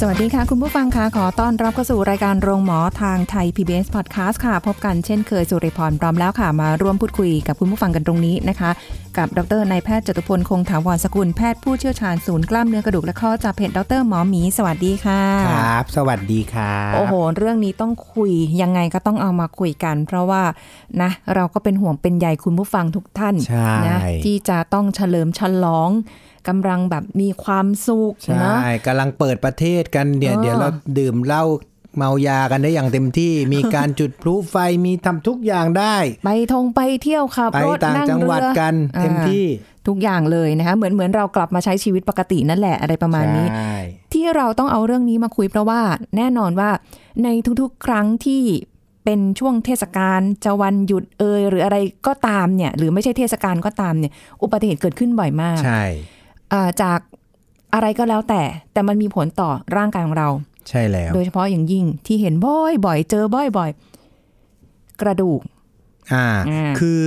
สวัสดีค่ะ คุณผู้ฟังค่ะขอต้อนรับเข้าสู่รายการโรงหมอทางไทย PBS Podcast ค่ะ พบกันเช่นเคยสุริพรพร้อมแล้วค่ะ มาร่วมพูดคุยกับคุณผู้ฟังกันตรงนี้นะคะ กับดรนายแพทย์จตุพลคงถาวรสกุลแพทย์ผู้เชี่ยวชาญศูนย์กล้ามเนื้อกระดูกและข้อจากเพจดรหมอหมีสวัสดีค่ะครับ สวัสดีครับโอ้โห เรื่องนี้ต้องคุยยังไงก็ต้องเอามาคุยกัน เพราะว่านะเราก็เป็นห่วงเป็นใยคุณผู้ฟังทุกท่านใช่นะที่จะต้องเฉลิมฉลองกำลังแบบมีความสุขใช่นะกำลังเปิดประเทศกันเดี๋ยวเออเดี๋ยวเราดื่มเหล้า เมายากันได้อย่างเต็มที่ มีการจุดพลุไฟมีทำทุกอย่างได้ ไปทงไปเที่ยวขับไปรถต่างนั่งจังหวัดเรือกันเต็มที่อ่าทุกอย่างเลยนะคะเหมือนเหมือนเรากลับมาใช้ชีวิตปกตินั่นแหละอะไรประมาณนี้ใช่ที่เราต้องเอาเรื่องนี้มาคุยเพราะว่าแน่นอนว่าในทุกๆ ครั้งที่เป็นช่วงเทศกาลจะวันหยุดเอยหรืออะไรก็ตามเนี่ย หรือไม่ใช่เทศกาลก็ตามเนี่ย อุบัติเหตุเกิดขึ้นบ่อยมาก ใช่อ่าจากอะไรก็แล้วแต่ แต่มันมีผลต่อร่างกายของเรา ใช่แล้ว โดยเฉพาะอย่างยิ่งที่เห็นบ่อยๆเจอบ่อยๆกระดูก อ่าอ่าคือ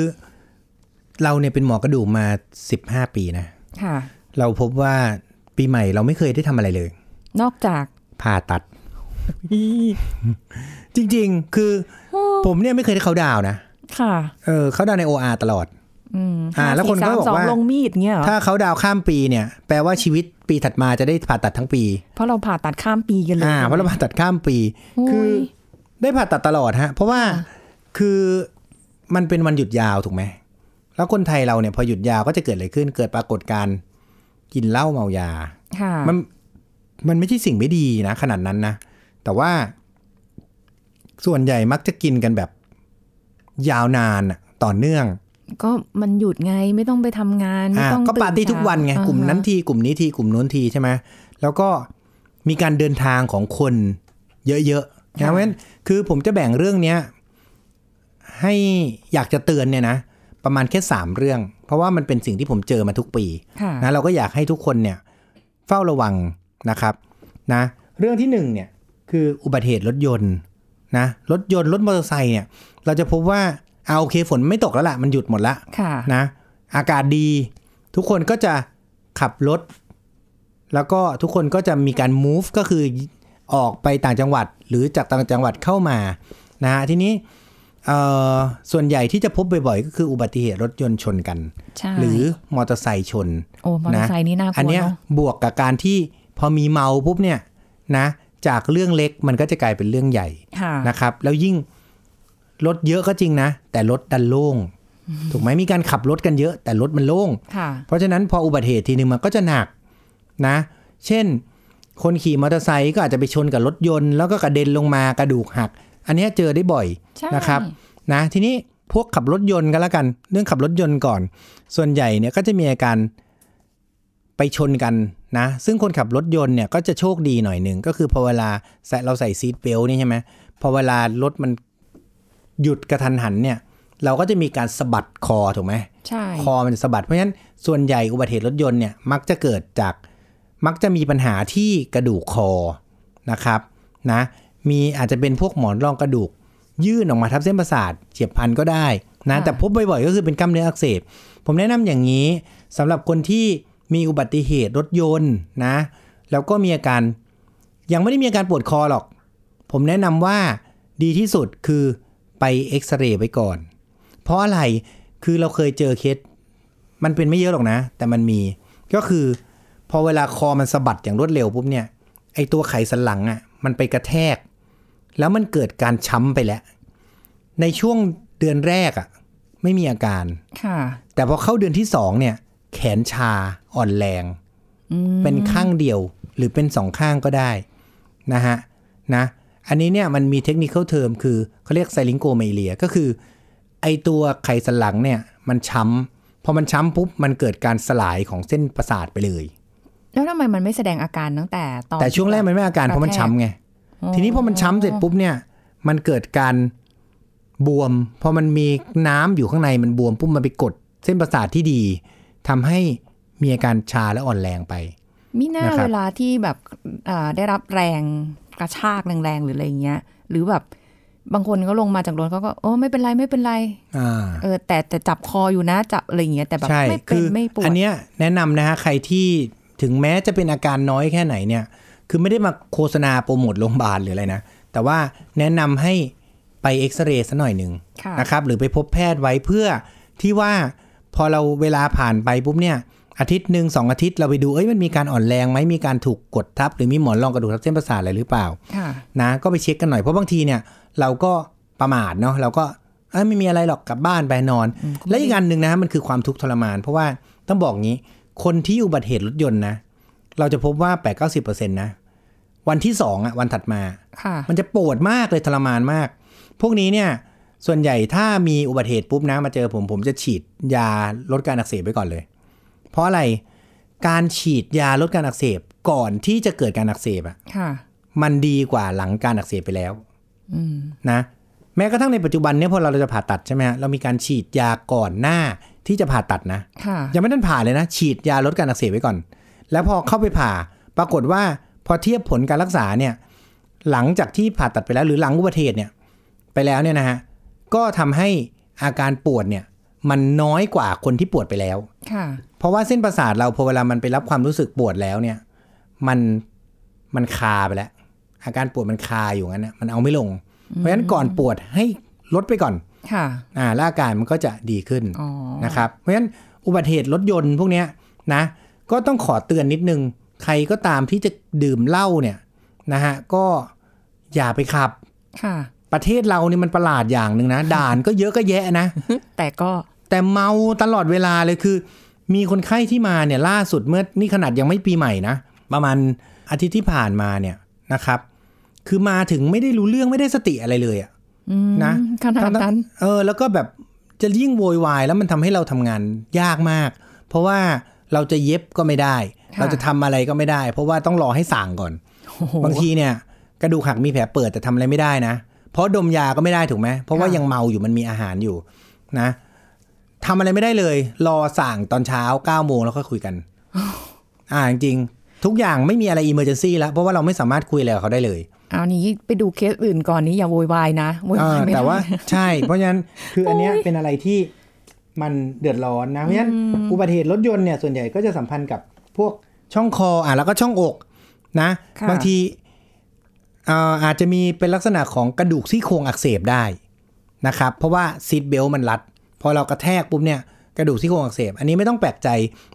เราเนี่ยเป็นหมอกระดูกมา15ปีนะค่ะ เราพบว่าปีใหม่เราไม่เคยได้ทำอะไรเลย นอกจากผ่าตัด จริง ๆ คือ ผมเนี่ยไม่เคยได้เขาดาวน์นะค่ะ เออเขาดาวน์ใน OR ตลอดอืมอ่า แล้วคนก็ห้บอกสี่สมสงว่าลงมีดเงี้ยเหรอถ้าเขาดาวน์ข้ามปีเนี่ย แปลว่าชีวิต ปีถัดมาจะได้ผ่าตัดทั้งปี เพราะเราผ่าตัดข้ามปีกันเลยอ่าเพราะเราผ่าตัดข้ามปีโอ้ยคือได้ผ่าตัดตลอดฮะ เพราะว่าคือมันเป็นวันหยุดยาวถูกไหมแล้วคนไทยเราเนี่ยพอหยุดยาวก็จะเกิดอะไรขึ้น เกิดปรากฏการณ์กินเหล้าเมายาค่ะมันมันไม่ใช่สิ่งไม่ดีนะ ขนาดนั้นนะ แต่ว่าส่วนใหญ่มักจะกินกันแบบยาวนานอะต่อเนื่อง ก็มันหยุดไงไม่ต้องไปทำงานไม่อ่าต้องก็ปาร์ตี้เช้ทุกวันไงอ่ากลุ่มนั้นทีกลุ่มนี้ทีกลุ่มนู้นทีใช่ไหมแล้วก็มีการเดินทางของคนเยอะๆนะเพราะฉะนั้นคือผมจะแบ่งเรื่องเนี้ยให้อยากจะเตือนเนี่ยนะประมาณแค่สามเรื่อง เพราะว่ามันเป็นสิ่งที่ผมเจอมาทุกปีค่ะนะเราก็อยากให้ทุกคนเนี่ยเฝ้าระวังนะครับนะเรื่องที่หนึ่งเนี่ยคืออุบัติเหตุรถยนต์นะรถยนต์รถมอเตอร์ไซค์เนี่ยเราจะพบว่า เอาโอเคฝนไม่ตกแล้วล่ะ มันหยุดหมดละค่ะนะ อากาศดี ทุกคนก็จะขับรถ แล้วก็ทุกคนก็จะมีการ move ก็คือออกไปต่างจังหวัดหรือจากต่างจังหวัดเข้ามานะฮะทีนี้เอ่อส่วนใหญ่ที่จะพบบ่อยๆ ก็คืออุบัติเหตุรถยนต์ชนกันใช่หรือมอเตอร์ไซค์ชนโอ้มอเตอร์ไซค์นี่น่ากลัวอันเนี้ยเนาะบวกกับการที่พอมีเมาปุ๊บเนี่ยนะจากเรื่องเล็กมันก็จะกลายเป็นเรื่องใหญ่ค่ะนะครับ แล้วยิ่ง รถเยอะก็จริงนะ แต่รถดันโล่งถูกไหมมีการขับรถกันเยอะ แต่รถมันโล่งค่ะเพราะฉะนั้นพออุบัติเหตุทีนึงมันก็จะหนักนะ เช่น คนขี่มอเตอร์ไซค์ก็อาจจะไปชนกับรถยนต์แล้วก็กระเด็นลงมากระดูกหัก อันเนี้ยเจอได้บ่อยใช่นะครับนะทีนี้พวกขับรถยนต์กันแล้วกัน เรื่องขับรถยนต์ก่อน ส่วนใหญ่เนี่ยก็จะมีอาการไปชนกันนะ ซึ่งคนขับรถยนต์เนี่ยก็จะโชคดีหน่อยหนึ่งก็คือพอเวลาใส่เราใส่ซีทเบลต์นี่ใช่ไหมพอเวลารถมัน หยุดกระทันหันเนี่ย เราก็จะมีการสะบัดคอถูกไหมใช่คอมันสะบัดเพราะฉะนั้นส่วนใหญ่อุบัติเหตุรถยนต์เนี่ยมักจะเกิดจากมักจะมีปัญหาที่กระดูกคอนะครับนะมีอาจจะเป็นพวกหมอนรองกระดูก ยื่นออกมาทับเส้นประสาทเฉียบพลันก็ได้นะแต่พบบ่อยๆ ก็คือเป็นกล้ามเนื้ออักเสบ ผมแนะนำอย่างนี้สำหรับคนที่มีอุบัติเหตุรถยนต์นะ แล้วก็มีอาการยังไม่ได้มีอาการปวดคอหรอก ผมแนะนำว่าดีที่สุดคือ ไปเอ็กซเรย์ไว้ก่อน เพราะอะไรคือเราเคยเจอเคสมันเป็นไม่เยอะหรอกนะ แต่มันมีก็คือ พอเวลาคอมันสะบัดอย่างรวดเร็วปุ๊บเนี่ยไอตัวไขสันหลังอะ่ะมันไปกระแทก แล้วมันเกิดการช้ำไปแล้ว ในช่วงเดือนแรกอะ่ะไม่มีอาการค่ะ แต่พอเข้าเดือนที่สองเนี่ย แขนชาอ่อนแรงอืมเป็นข้างเดียวหรือเป็นสองข้างก็ได้นะฮะนะ อันนี้เนี่ยมันมีเทคนิคเทอมคือเขาเรียกไซลิงโกเมเลียก็คือ ไอตัวไขสันหลังเนี่ยมันช้ำพอมันช้ำปุ๊บมันเกิดการสลายของเส้นประสาทไปเลย แล้วทำไมมันไม่แสดงอาการตั้งแต่ตอนแต่ช่วงแรกมันไม่อาการกระแทกเพราะมันช้ำไงทีนี้พอมันช้ำเสร็จปุ๊บเนี่ย มันเกิดการบวมพอมันมีน้ำอยู่ข้างในมันบวมปุ๊บมันไปกด เส้นประสาทที่ดีทำให้มีอาการชาและอ่อนแรงไปมิหน้านะครับเวลาที่แบบอ่าได้รับแรง กระชากแรงๆหรืออะไรเงี้ย หรือแบบบางคนก็ลงมาจากรถเขาก็โอ้ไม่เป็นไรไม่เป็นไรอ่าเออ แต่แต่จับคออยู่นะจับอะไรเงี้ยแต่แบบใช่ไม่เป็คืนอไม่ปวดอันเนี้ยแนะนำนะฮะใครที่ถึงแม้จะเป็นอาการน้อยแค่ไหนเนี่ย คือไม่ได้มาโฆษณาโปรโมทโรงพยาบาลหรืออะไรนะ แต่ว่าแนะนำให้ไปเอ็กซเรย์สัหน่อยหนึ่งค่ะนะครับ หรือไปพบแพทย์ไว้เพื่อที่ว่าพอเราเวลาผ่านไปปุ๊บเนี่ย อาทิตย์หนึ่งสองอาทิตย์เราไปดูเอ้ยมันมีการอ่อนแรงไหมมีการถูกกดทับ หรือมีหมอนรองกระดูกทับเส้นประสาทอะไรหรือเปล่าค่ะนะก็ไปเช็คกันหน่อยเพราะบางทีเนี่ย เราก็ประมาทเนาะเราก็เอ้ยไม่มีอะไรหรอกกลับบ้านไปนอน และอีกอันหนึ่งนะมันคือความทุกข์ทรมาน เพราะว่าต้องบอกงี้ คนที่อุบัติเหตุรถยนต์นะเราจะพบว่า8 9 0นะวันที่สองอะวันถัดมาค่ะมันจะปวดมากเลยทรมานมาก พวกนี้เนี่ยส่วนใหญ่ถ้ามีอุบัติเหตุปุ๊บนะมาเจอผมผมจะฉีดยาลดการอักเสบไว้ก่อนเลย เพราะอะไรการฉีดยาลดการอักเสบก่อนที่จะเกิดการอักเสบอะค่ะ มันดีกว่าหลังการอักเสบไปแล้วอืมนะ แม้กระทั่งในปัจจุบันเนี่ยพอเราจะผ่าตัดใช่ไหมฮะเรามีการฉีดยาก่อนหน้าที่จะผ่าตัดนะค่ะยังไม่ทันผ่าเลยนะ ฉีดยาลดการอักเสบไว้ก่อน แล้วพอเข้าไปผ่า ปรากฏว่าพอเทียบผลการรักษาเนี่ย หลังจากที่ผ่าตัดไปแล้ว หรือหลังอุบัติเหตุเนี่ย ไปแล้วเนี่ยนะฮะก็ทำให้อาการปวดเนี่ย มันน้อยกว่าคนที่ปวดไปแล้ว ค่ะ เพราะว่าเส้นประสาทเราพอเวลามันไปรับความรู้สึกปวดแล้วเนี่ย มันมันคาไปแล้ว อาการปวดมันคาอยู่งั้นนะมันเอาไม่ลง เพราะฉะนั้นก่อนปวดให้ลดไปก่อน ค่ะ อ่าแล้วอาการมันก็จะดีขึ้นอ๋อนะครับ เพราะฉะนั้นอุบัติเหตุรถยนต์พวกเนี้ยนะ ก็ต้องขอเตือนนิดนึง ใครก็ตามที่จะดื่มเหล้าเนี่ยนะฮะก็อย่าไปขับ ค่ะประเทศเรานี่มันประหลาดอย่างหนึ่งนะ ด่านก็เยอะก็แยะนะ แต่ก็ แต่เมาตลอดเวลาเลยคือ มีคนไข้ที่มาเนี่ยล่าสุดเมื่อนี่ขนาดยังไม่ปีใหม่นะประมาณอาทิตย์ที่ผ่านมาเนี่ยนะครับ คือมาถึงไม่ได้รู้เรื่องไม่ได้สติอะไรเลยอะอืมนะขนาดนั้นเออ แล้วก็แบบจะยิ่งโวยวายแล้วมันทำให้เราทำงานยากมาก เพราะว่าเราจะเย็บก็ไม่ได้ค่ะเราจะทำอะไรก็ไม่ได้ เพราะว่าต้องรอให้สั่งก่อนโอ้โหบางทีเนี่ย กระดูกหักมีแผลเปิดแต่ทำอะไรไม่ได้นะ เพราะดมยาก็ไม่ได้ถูกไหมเพราะว่าค่ะยังเมาอยู่มันมีอาหารอยู่นะ ทำอะไรไม่ได้เลย รอสั่งตอนเช้า9ก้าโมงแล้วก็คุยกัน อ่าจริงๆทุกอย่างไม่มีอะไร emergency แล้วเพราะว่าเราไม่สามารถคุยอะไรกับเขาได้เลยเอานี้ไปดูเคสอื่นก่อนนี้อย่าโวยวายนะโวยวายเออไม่ได้แต่ว่าใช่ เพราะฉะนั้นคืออันเนี้ยเป็นอะไรที่มันเดือดร้อนนะ เพราะฉะนั้นอุบัติเหตุรถยนต์เนี่ยส่วนใหญ่ก็จะสัมพันธ์กับพวกช่องคออะแล้วก็ช่องอกนะค่ะบางทีเอ่ออาจจะมีเป็นลักษณะของกระดูกซี่โครงอักเสบได้นะครับ เพราะว่า seat belt มันรัด พอเรากระแทกปุ๊บเนี่ยกระดูกซี่โครงอักเสบ อันนี้ไม่ต้องแปลกใจ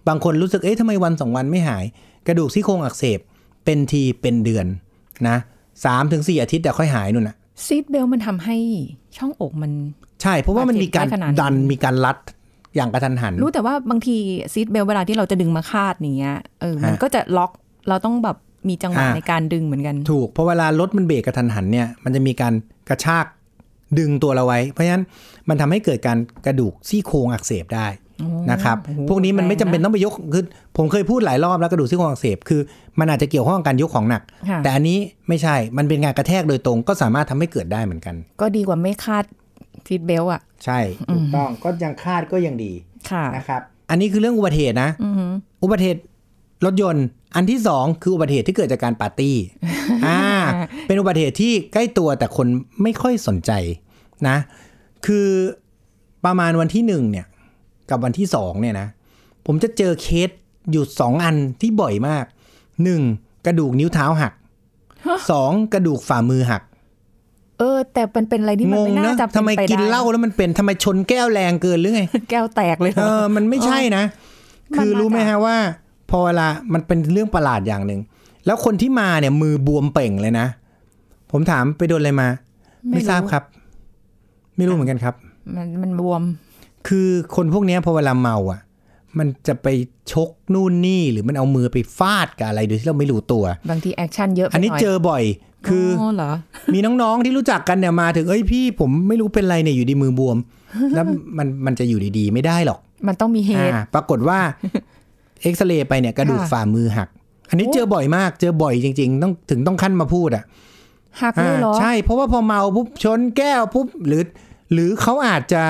บางคนรู้สึกเอ๊ะทำไมวันสองวันไม่หาย กระดูกซี่โครงอักเสบเป็นทีเป็นเดือนนะสามถึงสี่อาทิตย์แต่ค่อยหายนู่นนะ seat belt มันทำให้ช่องอกมัน ใช่ เพราะว่ามันมีการบาดเจ็บได้ขนาดนั้นดันมีการรัดอย่างกระทันหัน รู้แต่ว่าบางที seat belt เวลาที่เราจะดึงมาคาดอย่างเงี้ยเออมันฮะก็จะล็อกเราต้องแบบมีจังหวะอ่าในการดึงเหมือนกัน ถูกเพราะเวลารถมันเบรกกระทันหันเนี่ยมันจะมีการกระชาก ดึงตัวเราไว้ เพราะฉะนั้นมันทำให้เกิดการกระดูกซี่โครงอักเสบได้นะครับโอ้โหพวกนี้มันไม่จำเป็นแรงนะต้องไปยกคือผมเคยพูดหลายรอบแล้วกระดูกซี่โครงอักเสบคือ มันอาจจะเกี่ยวข้องกับการยกของหนักค่ะแต่อันนี้ไม่ใช่มันเป็นการกระแทกโดยตรง ก็สามารถทำให้เกิดได้เหมือนกัน ก็ดีกว่าไม่คาด seat belt อะ ใช่ถูกต้องก็ยังคาดก็ยังดีค่ะนะครับ อันนี้คือเรื่องอุบัติเหตุนะอือหืออุบัติเหตุรถยนต์ อันที่สองคืออุบัติเหตุที่เกิดจากการปาร์ตี้อ่าเป็นอุบัติเหตุที่ใกล้ตัวแต่คนไม่ค่อยสนใจนะ คือประมาณวันที่หนึ่งเนี่ย กับวันที่สองเนี่ยนะ ผมจะเจอเคสอยู่สองอันที่บ่อยมากหนึ่งกระดูกนิ้วเท้าหักสองกระดูกฝ่ามือหัก เออ แต่มันเป็นอะไรที่มันงงไม่น่านะจะเป็ทำไมปกินด้เหล้าแล้วมันเป็นทำไมชนแก้วแรงเกินหรือไง แก้วแตกเลยเหรเอออ มันไม่ใช่นะมันคือรู้ไหมมาจากฮะว่า พอเวลามันเป็นเรื่องประหลาดอย่างหนึ่ง แล้วคนที่มาเนี่ยมือบวมเป่งเลยนะ ผมถามไปโดนอะไรมา ไม่ทราบครับ ไม่รู้เหมือนกันครับ มันมันบวม คือคนพวกเนี้ยพอเวลาเมาอะ มันจะไปชกนู่นนี่หรือมันเอามือไปฟาดกับอะไรโดยที่เราไม่รู้ตัว บางที action เยอะไปอันนี้หน่อยเจอบ่อย คือออเหรอมีน้องๆที่รู้จักกันเนี่ยมาถึงเอ้ยพี่ผมไม่รู้เป็นไรเนี่ยอยู่ดีมือบวม แล้วมันมันจะอยู่ดีๆ ไม่ได้หรอกมันต้องมีเหตุอ่าปรากฏว่า เอ็กซเรย์ไปเนี่ยกระดูกค่ะฝ่ามือหัก อันนี้เจอบ่อยมากเจอบ่อยจริง ๆ ต้องถึงต้องขั้นมาพูดอะหักเลยเหรออ่าใช่เพราะว่าพอเมาปุ๊บชนแก้วปุ๊บหรือ หรือเขาอาจจะ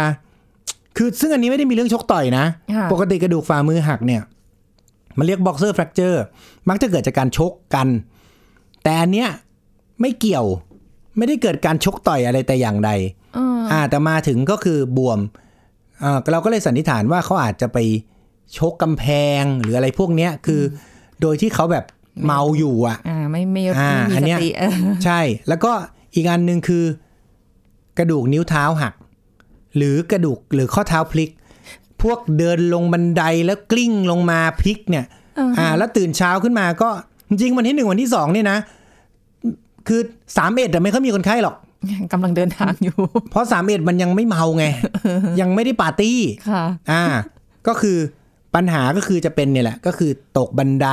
คือซึ่งอันนี้ไม่ได้มีเรื่องชกต่อยนะค่ะปกติกระดูกฝ่ามือหักเนี่ย มันเรียก boxer fracture มักจะเกิดจากการชกกัน แต่อันเนี้ยไม่เกี่ยว ไม่ได้เกิดการชกต่อยอะไรแต่อย่างใดเอออ่าแต่มาถึงก็คือบวมอ่าเราก็เลยสันนิษฐานว่าเขาอาจจะไป ชกกำแพงหรืออะไรพวกเนี้ยคืออโดยที่เขาแบบเมาอยู่อะอ่าไม่ไม่อ่าไม่มีอันสเนี้ยติเออใช่ แล้วก็อีกอันหนึ่งคือ กระดูกนิ้วเท้าหัก หรือกระดูกหรือข้อเท้าพลิก พวกเดินลงบันไดแล้วกลิ้งลงมาพลิกเนี่ย อ่า แล้วตื่นเช้าขึ้นมาก็จริงๆวันที่หนึ่งวันที่สองเนี่ยนะ คือสามเอ็ดแต่ไม่ค่อยมีคนไข้หรอกกำลังเดินทางอยู่ เพราะสามเอ็ดมันยังไม่เมาไง ยังไม่ได้ปาร์ตี้ค่ะ อ่า ก็คือ ปัญหาก็คือจะเป็นเนี่ยแหละ ก็คือตกบันได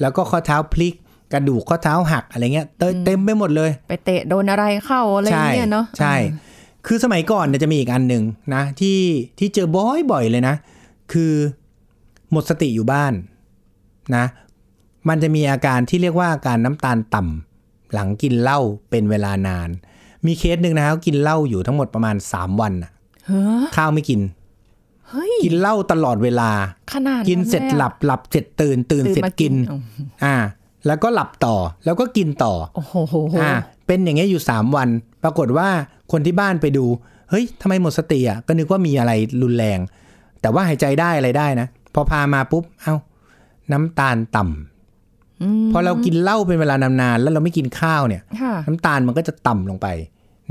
แล้วก็ข้อเท้าพลิก กระดูกข้อเท้าหักอะไรเงี้ยเต็มเต็มไปหมดเลย ไปเตะโดนอะไรเข้าอะไรอย่างเงี้ยเนาะใช่ คือสมัยก่อนเนี่ยจะมีอีกอันหนึ่งนะ ที่ที่เจอบ่อยๆเลยนะ คือหมดสติอยู่บ้านนะ มันจะมีอาการที่เรียกว่าอาการน้ำตาลต่ำหลังกินเหล้าเป็นเวลานาน มีเคสหนึ่งนะเขากินเหล้าอยู่ทั้งหมดประมาณ 3 วันน่ะเฮ้อข้าวไม่กินเฮ้ย กินเหล้าตลอดเวลา ขนาดกินเสร็จลยอะหลับหลับเสร็จตื่นตื่นตื่นเสร็จมากินอ๋ออ่า แล้วก็หลับต่อแล้วก็กินต่อ โอ้โหอ่าเป็นอย่างเงี้ยอยู่3วัน ปรากฏว่าคนที่บ้านไปดู เฮ้ยทำไมหมดสติอะก็นึกว่ามีอะไรรุนแรง แต่ว่าหายใจได้อะไรได้นะ พอพามาปุ๊บ เอ้า น้ำตาลต่ำอืมพอเรากินเหล้าเป็นเวลานานๆแล้วเราไม่กินข้าวเนี่ยค่ะน้ำตาลมันก็จะต่ำลงไป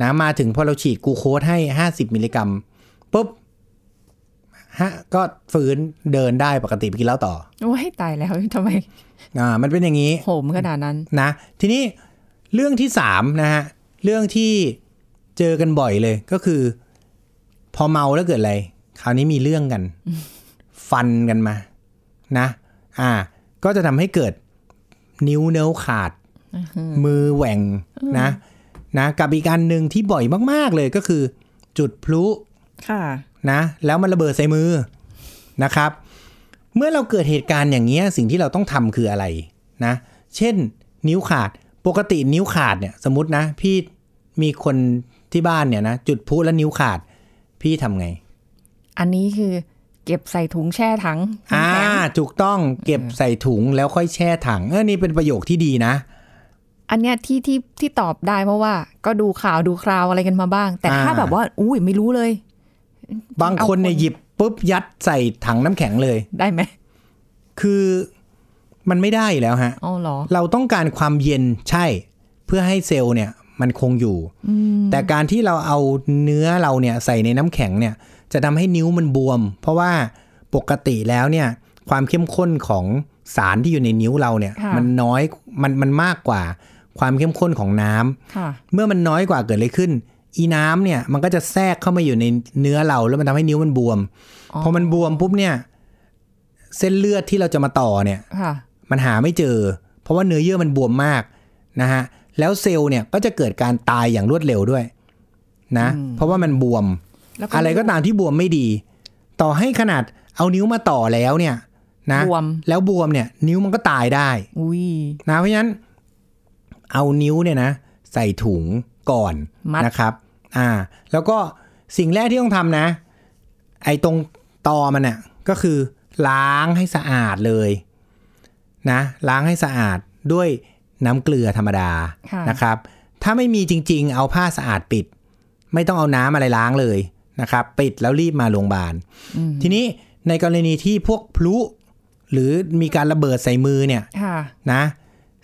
นะมาถึงพอเราฉีดกลูโคสให้50มิลลิกรัมปุ๊บ ฮะก็ฟื้นเดินได้ปกติไปกินเหล้าต่อโอ้ยตายแล้วทำไมอ่ามันเป็นอย่างนี้โหมขนาดนั้นนะ ทีนี้เรื่องที่สามนะฮะเรื่องที่เจอกันบ่อยเลยก็คือ พอเมาแล้วเกิดอะไร คราวนี้มีเรื่องกัน ฟันกันมา นะ อ่า ก็จะทำให้เกิดนิ้วเนื้อขาด มือแหว่งนะ นะ กับอีกอันหนึ่งที่บ่อยมาก ๆเลยก็คือ จุดพลุค่ะ นะ แล้วมันระเบิดใส่มือนะครับ เมื่อเราเกิดเหตุการณ์อย่างเงี้ยสิ่งที่เราต้องทำคืออะไรนะ เช่น นิ้วขาดปกตินิ้วขาดเนี่ยสมมตินะ พี่มีคนที่บ้านเนี่ยนะจุดพลุแล้วนิ้วขาด พี่ทำไง อันนี้คือเก็บใส่ถุงแช่ถังอ่าน้ำแข็งถูกต้องเก็บใส่ถุงแล้วค่อยแช่ถังเออนี่เป็นประโยคที่ดีนะ อันเนี้ยที่ที่ที่ตอบได้เพราะว่า ก็ดูข่าวดูคราวอะไรกันมาบ้าง แต่ถ้าอ่าแบบว่า อุ้ยไม่รู้เลย บางคนเนี่ยเอาคนหยิบปุ๊บยัดใส่ถังน้ำแข็งเลย ได้ไหม คือมันไม่ได้อยู่แล้วฮะอ๋อเหรอ เราต้องการความเย็นใช่ เพื่อให้เซลล์เนี่ย มันคงอยู่ แต่การที่เราเอาเนื้อเราเนี่ยใส่ในน้ำแข็งเนี่ย จะทำให้นิ้วมันบวม เพราะว่าปกติแล้วเนี่ย ความเข้มข้นของสารที่อยู่ในนิ้วเราเนี่ยค่ะมันน้อยมันมันมากกว่าความเข้มข้นของน้ำค่ะเมื่อมันน้อยกว่าเกิดอะไรขึ้น อีน้ำเนี่ยมันก็จะแทรกเข้ามาอยู่ในเนื้อเราแล้วมันทำให้นิ้วมันบวมอ๋อพอมันบวมปุ๊บเนี่ย เส้นเลือดที่เราจะมาต่อเนี่ยค่ะมันหาไม่เจอ เพราะว่าเนื้อเยื่อมันบวมมากนะฮะแล้วเซลล์เนี่ยก็จะเกิดการตายอย่างรวดเร็วด้วย นะ เพราะว่ามันบวมแล้วอะไรก็ตามที่บวมไม่ดี ต่อให้ขนาดเอานิ้วมาต่อแล้วเนี่ยนะบวมแล้วบวมเนี่ย นิ้วมันก็ตายได้อุ้ยนะเพราะฉะนั้น เอานิ้วเนี่ยนะใส่ถุงก่อนมัดนะครับ อ่า แล้วก็สิ่งแรกที่ต้องทำนะ ไอ้ตรงตอมันน่ะก็คือล้างให้สะอาดเลยนะล้างให้สะอาดด้วยน้ำเกลือธรรมดาค่ะนะครับ ถ้าไม่มีจริง ๆ เอาผ้าสะอาดปิด ไม่ต้องเอาน้ำอะไรล้างเลยนะครับ ปิดแล้วรีบมาโรงพยาบาล ทีนี้ในกรณีที่พวกพลุ หรือมีการระเบิดใส่มือเนี่ยค่ะนะ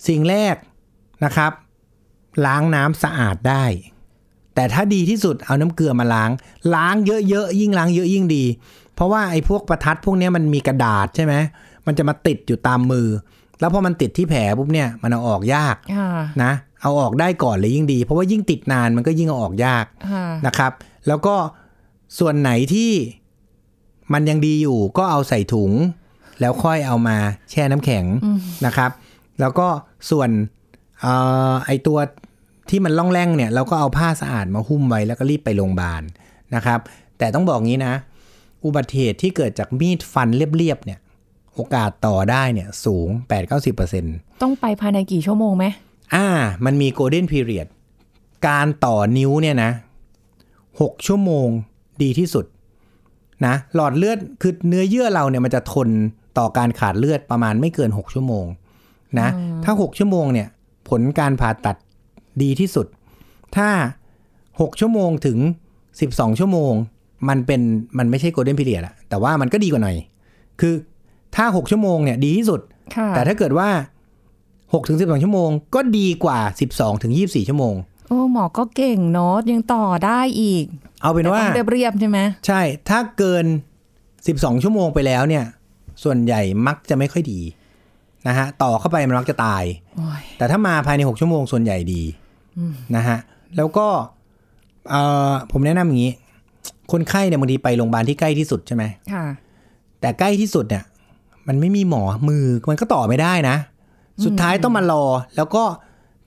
สิ่งแรกนะครับ ล้างน้ำสะอาดได้ แต่ถ้าดีที่สุดเอาน้ำเกลือมาล้าง ล้างเยอะๆยิ่งล้างเยอะยิ่งดี เพราะว่าไอ้พวกประทัดพวกเนี้ยมันมีกระดาษใช่ไหมมันจะมาติดอยู่ตามมือ แล้วพอมันติดที่แผลปุ๊บเนี่ยมันเอาออกยากค่ะนะเอาออกได้ก่อนเลยยิ่งดี เพราะว่ายิ่งติดนานมันก็ยิ่งเอาออกยากค่ะนะครับ แล้วก็ส่วนไหนที่มันยังดีอยู่ก็เอาใส่ถุง แล้วค่อยเอามาแช่น้ำแข็งนะครับ แล้วก็ส่วนเอ่อไอตัว ที่มันล่องแร่งเนี่ยเราก็เอาผ้าสะอาดมาหุ้มไว้แล้วก็รีบไปโรงพยาบาลนะครับ แต่ต้องบอกงี้นะ อุบัติเหตุที่เกิดจากมีดฟันเรียบๆเนี่ย โอกาสต่อได้เนี่ยสูง 8-90%ต้องไปภายในกี่ชั่วโมงไหมอ่า มันมี golden period การต่อนิ้วเนี่ยนะ6ชั่วโมงดีที่สุดนะหลอดเลือดคือเนื้อเยื่อเราเนี่ยมันจะทนต่อการขาดเลือดประมาณไม่เกิน 6 ชั่วโมงนะถ้า 6 ชั่วโมงเนี่ย ผลการผ่าตัด ดีที่สุด ถ้า 6 ชั่วโมงถึง 12 ชั่วโมง มันเป็นมันไม่ใช่ golden period อะแต่ว่ามันก็ดีกว่าหน่อย คือถ้า 6 ชั่วโมงเนี่ยดีที่สุดค่ะแต่ถ้าเกิดว่า6ถึง12 ชั่วโมง ก็ดีกว่า 12ถึง24 ชั่วโมง โอ้หมอก็เก่งเนาะยังต่อได้อีก เอาเป็นว่าแต่ต้องเรียบๆใช่ไหมใช่ ถ้าเกิน 12 ชั่วโมงไปแล้วเนี่ย ส่วนใหญ่มักจะไม่ค่อยดีนะฮะต่อเข้าไปมันมักจะตายโอ้ยแต่ถ้ามาภายใน 6 ชั่วโมงส่วนใหญ่ดี นะฮะ แล้วก็เอ่อผมแนะนำอย่างนี้ คนไข้เนี่ยบางทีไปโรงพยาบาลที่ใกล้ที่สุดใช่ไหมค่ะ แต่ใกล้ที่สุดเนี่ย มันไม่มีหมอมือมันก็ต่อไม่ได้นะ สุดท้ายต้องมารอ แล้วก็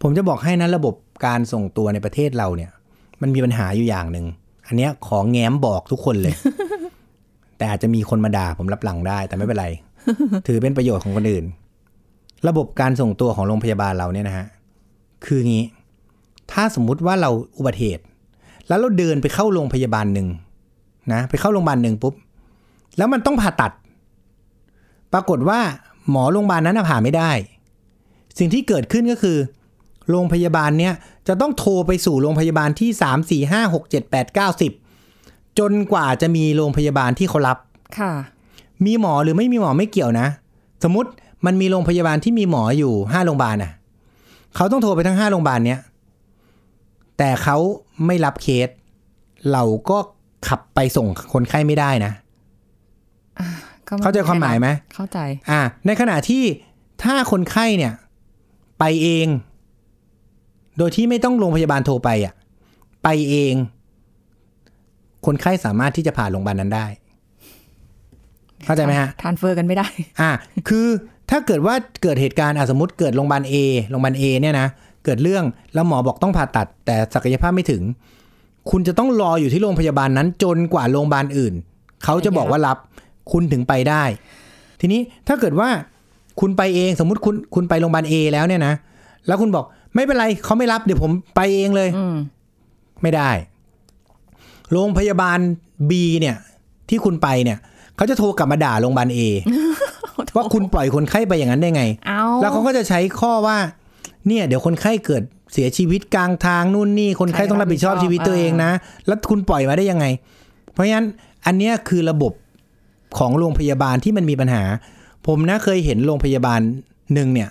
ผมจะบอกให้นะระบบการส่งตัวในประเทศเราเนี่ย มันมีปัญหาอยู่อย่างหนึ่งอันเนี้ยขอแง้มบอกทุกคนเลย แต่อาจจะมีคนมาด่าผมรับหลังได้ แต่ไม่เป็นไร ถือเป็นประโยชน์ของคนอื่น ระบบการส่งตัวของโรงพยาบาลเราเนี่ยนะฮะ คืองี้ ถ้าสมมุติว่าเราอุบัติเหตุ แล้วเราเดินไปเข้าโรงพยาบาลหนึ่งนะไปเข้าโรงพยาบาลหนึ่งปุ๊บ แล้วมันต้องผ่าตัด ปรากฏว่าหมอโรงพยาบาลนั้นนะผ่าไม่ได้ สิ่งที่เกิดขึ้นก็คือ โรงพยาบาลเนี้ยจะต้องโทรไปสู่โรงพยาบาลที่ 3 4 5 6 7 8 9 10 จนกว่าจะมีโรงพยาบาลที่เขารับค่ะ มีหมอหรือไม่มีหมอไม่เกี่ยวนะ สมมติมันมีโรงพยาบาลที่มีหมออยู่ห้าโรงพยาบาลน่ะ เขาต้องโทรไปทั้งห้าโรงพยาบาลเนี้ย แต่เขาไม่รับเคส เราก็ขับไปส่งคนไข้ไม่ได้นะก็ไม่เข้าใจความหมายไหมเข้าใจ อ่า ในขณะที่ถ้าคนไข้เนี่ย ไปเอง โดยที่ไม่ต้องโรงพยาบาลโทรไปอะ ไปเอง คนไข้สามารถที่จะผ่านโรงพยาบาลนั้นได้ เข้าใจไหมฮะทานเฟอร์กันไม่ได้ อ่า คือถ้าเกิดว่าเกิดเหตุการณ์อะสมมติเกิดโรงพยาบาล A โรงพยาบาล A เนี่ยนะ เกิดเรื่องแล้วหมอบอกต้องผ่าตัด แต่ศักยภาพไม่ถึง คุณจะต้องรออยู่ที่โรงพยาบาลนั้นจนกว่าโรงพยาบาลอื่น เขาจะบอกว่ารับคุณถึงไปได้ ทีนี้ถ้าเกิดว่าคุณไปเองสมมุติคุณคุณไปโรงพยาบาล A แล้วเนี่ยนะแล้วคุณบอกไม่เป็นไรเขาไม่รับเดี๋ยวผมไปเองเลยอืมไม่ได้ โรงพยาบาล B เนี่ย ที่คุณไปเนี่ยเขาจะโทรกลับมาด่าโรงพยาบาล A ว่าคุณปล่อยคนไข้ไปอย่างนั้นได้ไงเอาแล้วเขาก็จะใช้ข้อว่า เนี่ยเดี๋ยวคนไข้เกิดเสียชีวิตกลางทางนู่นนี่คนไข้ต้องรับผิดชอบชีวิตตัวเองนะ แล้วคุณปล่อยมาได้ยังไง เพราะฉะนั้นอันเนี้ยคือระบบของโรงพยาบาลที่มันมีปัญหา ผมนะเคยเห็นโรงพยาบาลหนึ่งเนี่ย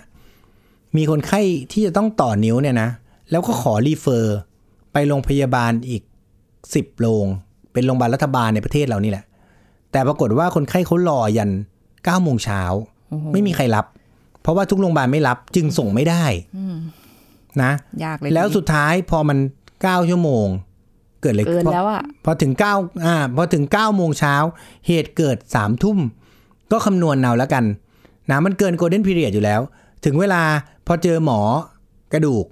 มีคนไข้ที่จะต้องต่อนิ้วเนี่ยนะ แล้วก็ขอรีเฟอร์ ไปโรงพยาบาลอีกสิบโรงเป็นโรงพยาบาลรัฐบาลในประเทศเรานี่แหละ แต่ปรากฏว่าคนไข้เขารอยันเก้าโมงเช้าไม่มีใครรับ เพราะว่าทุกโรงพยาบาลไม่รับจึงส่งไม่ได้นะยากเลยแล้วสุดท้ายพอมันเก้าชั่วโมง เกิดอะไรเกินพอแล้วอะพอถึงเก้าอ่าพอถึงเก้าโมงเช้าเหตุเกิดสามทุ่ม ก็คำนวณเอาแล้วกันนะมันเกินโกลเด้นพีเรียดอยู่แล้ว ถึงเวลาพอเจอหมอกระดูก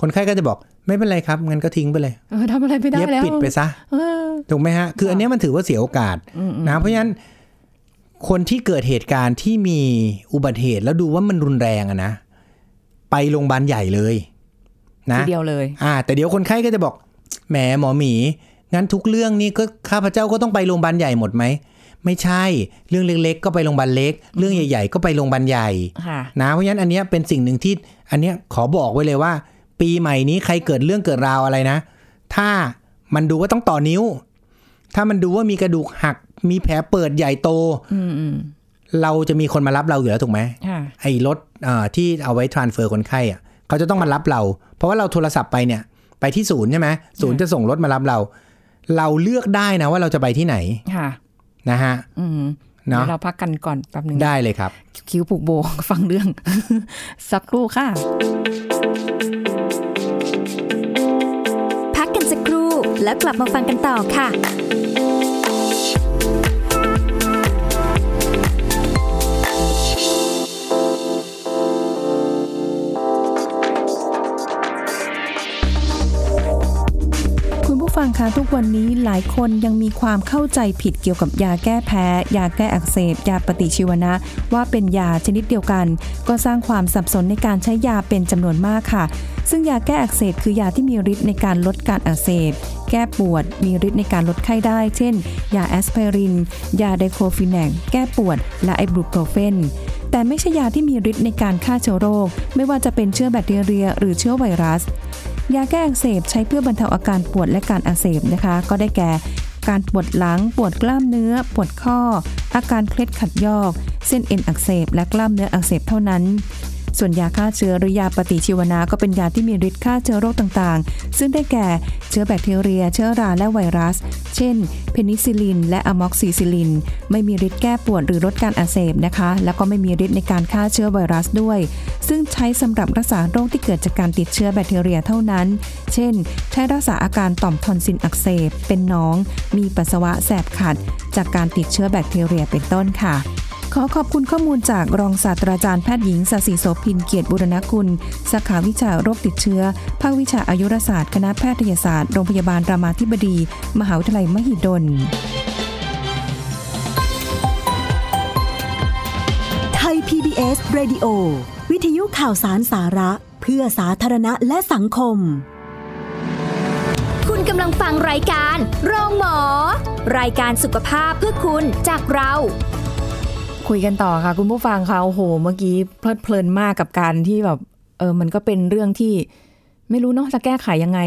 คนไข้ก็จะบอกไม่เป็นไรครับงั้นก็ทิ้งไปเลยเออทำอะไรไม่ได้เย็บแล้วปิดไปซะเออถูกไหมฮะ คืออันเนี้ยมันถือว่าเสียโอกาสนะเพราะฉะนั้น คนที่เกิดเหตุการณ์ที่มีอุบัติเหตุแล้วดูว่ามันรุนแรงอะนะ ไปโรงพยาบาลใหญ่เลย นะทีเดียวเลย อ่า แต่เดี๋ยวคนไข้ก็จะบอกแหมหมอหมี งั้นทุกเรื่องนี้ก็ข้าพเจ้าก็ต้องไปโรงพยาบาลใหญ่หมดไหมไม่ใช่ เรื่องเล็ก ๆ ก็ไปโรงพยาบาลเล็ก เรื่องใหญ่ ๆ ก็ไปโรงพยาบาลใหญ่ค่ะนะเพราะฉะนั้นอันเนี้ยเป็นสิ่งหนึ่งที่อันเนี้ยขอบอกไว้เลยว่า ปีใหม่นี้ใครเกิดเรื่องเกิดราวอะไรนะ ถ้ามันดูว่าต้องต่อนิ้ว ถ้ามันดูว่ามีกระดูกหัก มีแผลเปิดใหญ่โตอืมอืมเราจะมีคนมารับเราอยู่แล้วถูกไหมค่ะไอ้รถเอ่อที่เอาไว้ transfer คนไข้อะเขาจะต้องมารับเรา เพราะว่าเราโทรศัพท์ไปเนี่ย ไปที่ศูนย์ใช่ไหมศูนย์จะส่งรถมารับเรา เราเลือกได้นะว่าเราจะไปที่ไหนค่ะนะฮะอืมเนาะเดี๋ยวเราพักกันก่อนแป๊บหนึ่งได้เลยครับ คิ้วผูกโบฟังเรื่อง สักครู่ค่ะ พักกันสักครู่แล้วกลับมาฟังกันต่อค่ะ ฟังคะทุกวันนี้หลายคนยังมีความเข้าใจผิดเกี่ยวกับยาแก้แพ้ ยาแก้อักเสบ ยาปฏิชีวนะ ว่าเป็นยาชนิดเดียวกัน ก็สร้างความสับสนในการใช้ยาเป็นจำนวนมากค่ะ ซึ่งยาแก้อักเสบคือยาที่มีฤทธิ์ในการลดการอักเสบ แก้ปวด มีฤทธิ์ในการลดไข้ได้ เช่น ยาแอสไพริน ยาไดโคฟิแนกแก้ปวด และไอบูโปรเฟนแต่ไม่ใช่ยาที่มีฤทธิ์ในการฆ่าเชื้อโรค ไม่ว่าจะเป็นเชื้อแบคทีเรีย หรือเชื้อไวรัส ยาแก้อักเสบใช้เพื่อบรรเทาอาการปวดและการอักเสบนะคะ ก็ได้แก่การปวดหลัง ปวดกล้ามเนื้อ ปวดข้อ อาการเคล็ดขัดยอก เส้นเอ็นอักเสบ และกล้ามเนื้ออักเสบเท่านั้น ส่วนยาฆ่าเชื้อหรือยาปฏิชีวนะก็เป็นยาที่มีฤทธิ์ฆ่าเชื้อโรคต่างๆ ซึ่งได้แก่เชื้อแบคทีเรีย เชื้อราและไวรัส เช่น เพนิซิลิน และอะม็อกซิซิลิน ไม่มีฤทธิ์แก้ปวดหรือลดการอักเสบนะคะ แล้วก็ไม่มีฤทธิ์ในการฆ่าเชื้อไวรัสด้วย ซึ่งใช้สำหรับรักษาโรคที่เกิดจากการติดเชื้อแบคทีเรียเท่านั้น เช่น ใช้รักษาอาการต่อมทอนซิลอักเสบ เป็นน้อง มีปัสสาวะแสบขัด จากการติดเชื้อแบคทีเรียเป็นต้นค่ะ ขอขอบคุณข้อมูลจากรองศาสตราจารย์แพทย์หญิงสศิโสพินเกียรติบุรณกุล สาขาวิชาโรคติดเชื้อ ภาควิชาอายุรศาสตร์ คณะแพทยศาสตร์ โรงพยาบาลรามาธิบดี มหาวิทยาลัยมหิดล ไทย PBS Radio วิทยุข่าวสารสาระ เพื่อสาธารณะและสังคม คุณกำลังฟังรายการ โรงหมอ รายการสุขภาพเพื่อคุณจากเรา คุยกันต่อค่ะ คุณผู้ฟังค่ะโอ้โห เมื่อกี้เพลิดเพลินมากกับการที่แบบ เออมันก็เป็นเรื่องที่ไม่รู้เนาะจะแก้ไขยังไง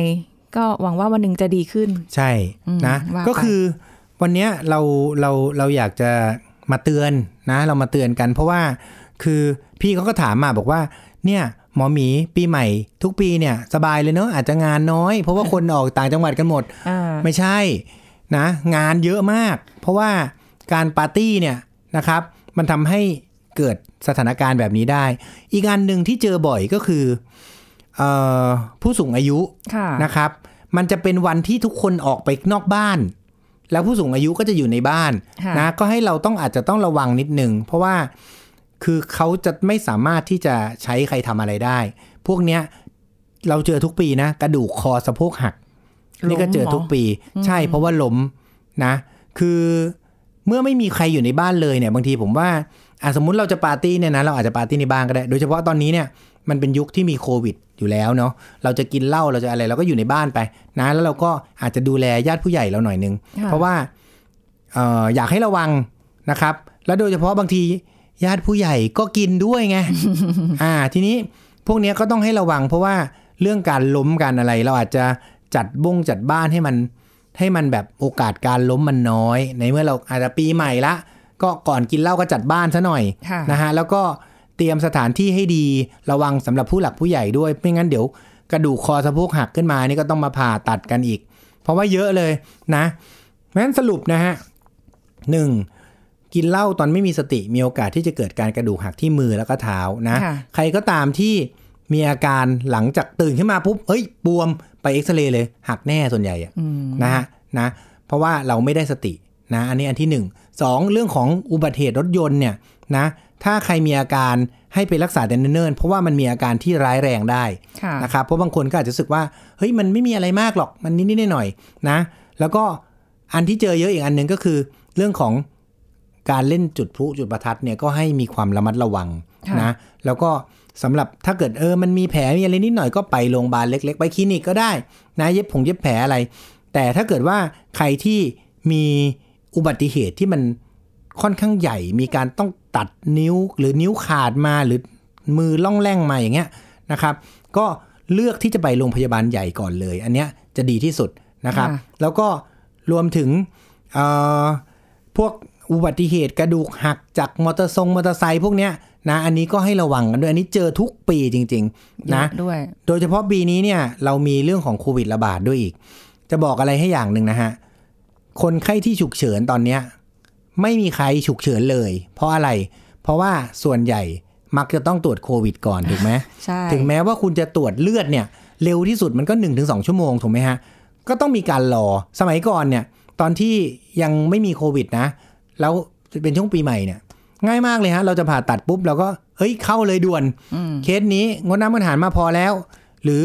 ก็หวังว่าวันหนึ่งจะดีขึ้น ใช่อืมนะว่าไปก็คือวันเนี้ยเราเราเราอยากจะมาเตือนนะ เรามาเตือนกัน เพราะว่าคือพี่เขาก็ถามมาบอกว่า เนี่ยหมอหมีปีใหม่ ทุกปีเนี่ย สบายเลยเนอะอาจจะงานน้อย เพราะว่าคนออกต่างจังหวัดกันหมดอ่าไม่ใช่นะ งานเยอะมาก เพราะว่าการปาร์ตี้เนี่ยนะครับ มันทำให้เกิดสถานการณ์แบบนี้ได้ อีกอันหนึ่งที่เจอบ่อยก็คือเออผู้สูงอายุค่ะนะครับ มันจะเป็นวันที่ทุกคนออกไปนอกบ้าน แล้วผู้สูงอายุก็จะอยู่ในบ้านค่ะนะก็ให้เราต้องอาจจะต้องระวังนิดนึงเพราะว่าคือเขาจะไม่สามารถที่จะใช้ใครทำอะไรได้ พวกเนี้ยเราเจอทุกปีนะ กระดูกคอสะโพกหัก นี่ก็เจอทุกปี ใช่เพราะว่าล้มนะ คือ เมื่อไม่มีใครอยู่ในบ้านเลยเนี่ยบางทีผมว่าอะสมมุติเราจะปาร์ตี้เนี่ยนะเราอาจจะปาร์ตี้ในบ้านก็ได้ โดยเฉพาะตอนนี้เนี่ยมันเป็นยุคที่มีโควิดอยู่แล้วเนาะเราจะกินเหล้าเราจะอะไรเราก็อยู่ในบ้านไปนะแล้วเราก็อาจจะดูแลญาติผู้ใหญ่เราหน่อยนึงค่ะเพราะว่าเอ่ออยากให้ระวังนะครับ แล้วโดยเฉพาะบางทีญาติผู้ใหญ่ก็กินด้วยไงอ่าทีนี้พวกเนี้ยก็ต้องให้ระวัง เพราะว่าเรื่องการล้มกันอะไร เราอาจจะจัดบ้งจัดบ้านให้มัน ให้มันแบบโอกาสการล้มมันน้อย ในเมื่อเราอาจจะปีใหม่ละ ก็ก่อนกินเหล้าก็จัดบ้านซะหน่อยค่ะนะฮะแล้วก็เตรียมสถานที่ให้ดีระวังสำหรับผู้หลักผู้ใหญ่ด้วย ไม่งั้นเดี๋ยวกระดูกคอสะโพกหักขึ้นมานี่ก็ต้องมาผ่าตัดกันอีก เพราะว่าเยอะเลยนะเพราะฉะนั้นสรุปนะฮะหนึ่งกินเหล้าตอนไม่มีสติมีโอกาสที่จะเกิดการกระดูกหักที่มือแล้วก็เท้านะค่ะใครก็ตามที่มีอาการหลังจากตื่นขึ้นมาปุ๊บเฮ้ยบวม ไปเอ็กซเรย์เลยหักแน่ส่วนใหญ่อะอืมนะฮะนะ เพราะว่าเราไม่ได้สตินะอันนี้อันที่หนึ่งสองเรื่องของอุบัติเหตุรถยนต์เนี่ยนะถ้าใครมีอาการให้ไปรักษาแต่เนิ่นๆเพราะว่ามันมีอาการที่ร้ายแรงได้ค่ะนะครับเพราะบางคนก็อาจจะรู้สึกว่าเฮ้ยมันไม่มีอะไรมากหรอกมันนิดๆหน่อยๆนะ แล้วก็อันที่เจอเยอะอีกอันหนึ่งก็คือ เรื่องของการเล่นจุดพลุจุดประทัดเนี่ยก็ให้มีความระมัดระวังค่ะนะแล้วก็ สำหรับถ้าเกิดเออมันมีแผลมีอะไรนิดหน่อยก็ไปโรงพยาบาลเล็ก ๆ ไปคลินิกก็ได้นะเย็บผงเย็บแผลอะไร แต่ถ้าเกิดว่าใครที่มีอุบัติเหตุที่มันค่อนข้างใหญ่ มีการต้องตัดนิ้วหรือนิ้วขาดมาหรือมือล่องแล่งมาอย่างเงี้ยนะครับ ก็เลือกที่จะไปโรงพยาบาลใหญ่ก่อนเลย อันเนี้ยจะดีที่สุดนะครับค่ะแล้วก็รวมถึงเอ่อพวกอุบัติเหตุกระดูกหักจากมอเตอร์ทรงมอเตอร์ไซค์พวกเนี้ย นะ อันนี้ก็ให้ระวังกันด้วย อันนี้เจอทุกปีจริง ๆ นะเยอด้วย โดยเฉพาะปีนี้เนี่ย เรามีเรื่องของโควิดระบาดด้วยอีก จะบอกอะไรให้อย่างหนึ่งนะฮะ คนไข้ที่ฉุกเฉินตอนเนี้ย ไม่มีใครฉุกเฉินเลย เพราะอะไร เพราะว่าส่วนใหญ่มักจะต้องตรวจโควิดก่อนถูกไหมใช่ถึงแม้ว่าคุณจะตรวจเลือดเนี่ย เร็วที่สุดมันก็ 1-2 ชั่วโมงถูกไหมฮะ ก็ต้องมีการรอ สมัยก่อนเนี่ย ตอนที่ยังไม่มีโควิดนะ แล้วเป็นช่วงปีใหม่เนี่ย ง่ายมากเลยฮะ เราจะผ่าตัดปุ๊บเราก็เฮ้ยเข้าเลยด่วนอืมเคสนี้งดน้ำอาหารมาพอแล้ว หรือ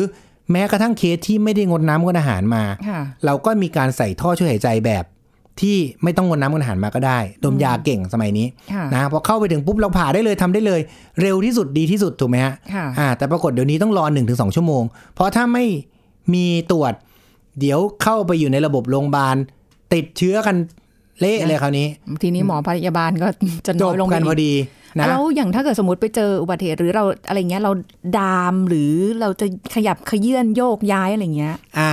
แม้กระทั่งเคสที่ไม่ได้งดน้ำงดอาหารมาค่ะเราก็มีการใส่ท่อช่วยหายใจแบบที่ไม่ต้องงดน้ำงดอาหารมาก็ได้ ดมยาเก่งสมัยนี้ค่ะนะพอเข้าไปถึงปุ๊บเราผ่าได้เลยทำได้เลย เร็วที่สุดดีที่สุดถูกไหมฮะค่ะอ่าแต่ปรากฏเดี๋ยวนี้ต้องรอ1นถึงสชั่วโมง เพราะถ้าไม่มีตรวจ เดี๋ยวเข้าไปอยู่ในระบบโรงพยาบาลติดเชื้อกัน เละเลยคราวนี้ ทีนี้หมอพยาบาลก็จะจน้อบยลงไปกันพอดีนะแล้วอย่างถ้าเกิดสมมติไปเจออุบัติเหตุหรือเราอะไรเงี้ยเราดามหรือเราจะขยับขยื่นโยกย้ายอะไรเงี้ย อ่า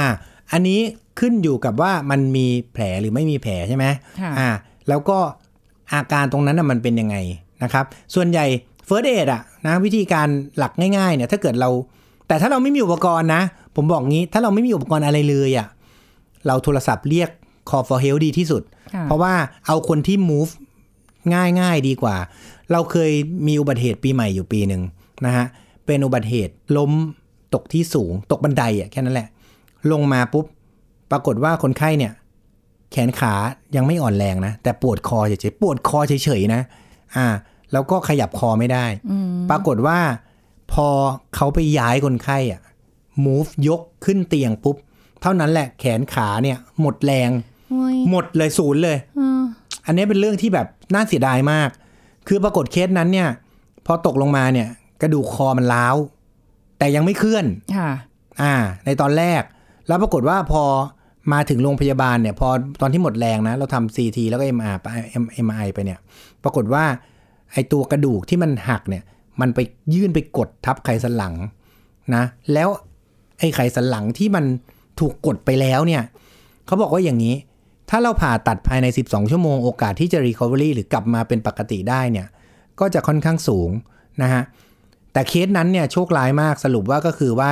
อันนี้ขึ้นอยู่กับว่ามันมีแผลหรือไม่มีแผลใช่ไหมค่ะอ่า แล้วก็อาการตรงนั้นน่ะมันเป็นยังไงนะครับ ส่วนใหญ่เฟิร์สเอดอะนะวิธีการหลักง่ายๆเนี่ยถ้าเกิดเรา แต่ถ้าเราไม่มีอุปกรณ์นะ ผมบอกงี้ถ้าเราไม่มีอุปกรณ์อะไรเลยอะเราโทรศัพท์เรียก call for help ดีที่สุดค่ะ เพราะว่าเอาคนที่ move ง่ายง่ายๆดีกว่า เราเคยมีอุบัติเหตุปีใหม่อยู่ปีหนึ่งนะฮะ เป็นอุบัติเหตุล้มตกที่สูง ตกบันไดอะแค่นั้นแหละ ลงมาปุ๊บ ปรากฏว่าคนไข้เนี่ย แขนขายังไม่อ่อนแรงนะ แต่ปวดคอเฉยๆ ปวดคอเฉยๆนะ อ่า แล้วก็ขยับคอไม่ได้ ปรากฏว่าพอเขาไปย้ายคนไข้อะ move ยกขึ้นเตียงปุ๊บ เท่านั้นแหละแขนขาเนี่ยหมดแรงโอ้ย หมดเลยศูนย์เลยอืมอันนี้เป็นเรื่องที่แบบน่าเสียดายมาก คือปรากฏเคสนั้นเนี่ย พอตกลงมาเนี่ย กระดูกคอมันร้าว แต่ยังไม่เคลื่อนค่ะอ่า ในตอนแรก แล้วปรากฏว่าพอมาถึงโรงพยาบาลเนี่ย พอตอนที่หมดแรงนะ เราทำซีทีแล้วก็ MR ไป MRI ไปเนี่ย ปรากฏว่า ไอตัวกระดูกที่มันหักเนี่ย มันไปยื่นไปกดทับไขสันหลังนะ แล้วไอไขสันหลังที่มันถูกกดไปแล้วเนี่ย เขาบอกว่าอย่างนี้ ถ้าเราผ่าตัดภายใน 12 ชั่วโมงโอกาสที่จะ recovery หรือกลับมาเป็นปกติได้เนี่ย ก็จะค่อนข้างสูงนะฮะ แต่เคสนั้นเนี่ยโชคร้ายมากสรุปว่าก็คือว่า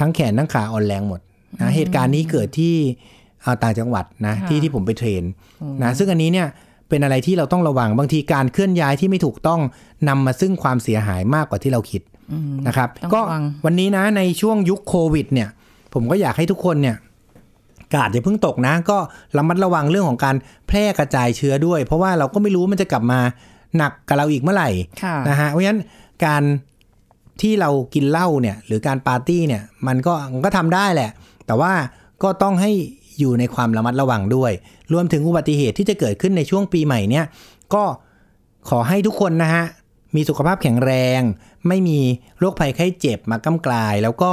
ทั้งแขนทั้งขาอ่อนแรงหมดนะเหตุการณ์นี้เกิดที่อ่าต่างจังหวัดนะค่ะที่ที่ผมไปเทรนนะซึ่งอันนี้เนี่ยเป็นอะไรที่เราต้องระวังบางทีการเคลื่อนย้ายที่ไม่ถูกต้องนำมาซึ่งความเสียหายมากกว่าที่เราคิดอืมนะครับต้องก็ระวังวันนี้นะในช่วงยุคโควิดเนี่ย ผมก็อยากให้ทุกคนเนี่ย กาดอย่าเพิ่งตกนะ ก็ระมัดระวังเรื่องของการแพร่กระจายเชื้อด้วย เพราะว่าเราก็ไม่รู้ว่ามันจะกลับมาหนักกับเราอีกเมื่อไหร่ค่ะนะฮะเพราะฉะนั้นการที่เรากินเหล้าเนี่ยหรือการปาร์ตี้เนี่ยมันก็มันก็ทำได้แหละ แต่ว่าก็ต้องให้อยู่ในความระมัดระวังด้วย รวมถึงอุบัติเหตุที่จะเกิดขึ้นในช่วงปีใหม่เนี่ยก็ขอให้ทุกคนนะฮะมีสุขภาพแข็งแรง ไม่มีโรคภัยไข้เจ็บมากำกลาย แล้วก็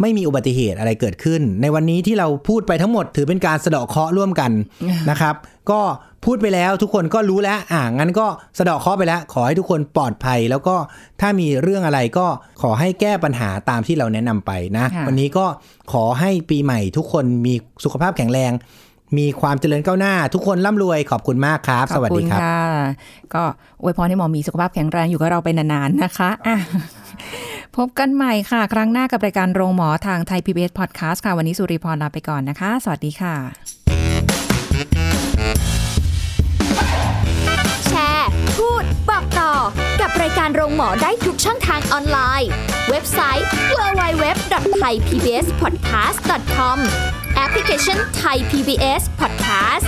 ไม่มีอุบัติเหตุอะไรเกิดขึ้น ในวันนี้ที่เราพูดไปทั้งหมดถือเป็นการสะเดาะเคราะห์ร่วมกันนะครับ ก็พูดไปแล้วทุกคนก็รู้แล้วอ่างั้นก็สะเดาะเคราะห์ไปแล้ว ขอให้ทุกคนปลอดภัย แล้วก็ถ้ามีเรื่องอะไรก็ขอให้แก้ปัญหาตามที่เราแนะนำไปนะค่ะวันนี้ก็ขอให้ปีใหม่ทุกคนมีสุขภาพแข็งแรง มีความเจริญก้าวหน้า ทุกคนร่ำรวยขอบคุณมากครับ สวัสดีครับขอณค่ะก็อวยพรให้หมอมีสุขภาพแข็งแรงอยู่กับเราไปนานๆนะคะอะ พบกันใหม่ค่ะ ครั้งหน้ากับรายการโรงหมอทางไทย PBS Podcast ค่ะ วันนี้สุริพรลาไปก่อนนะคะ สวัสดีค่ะ แชร์ พูด บอกต่อ กับรายการโรงหมอได้ทุกช่องทางออนไลน์ เว็บไซต์ www.thaipbspodcast.com แอปพลิเคชัน Thai PBS Podcast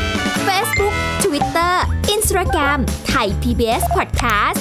Facebook Twitter Instagram Thai PBS Podcast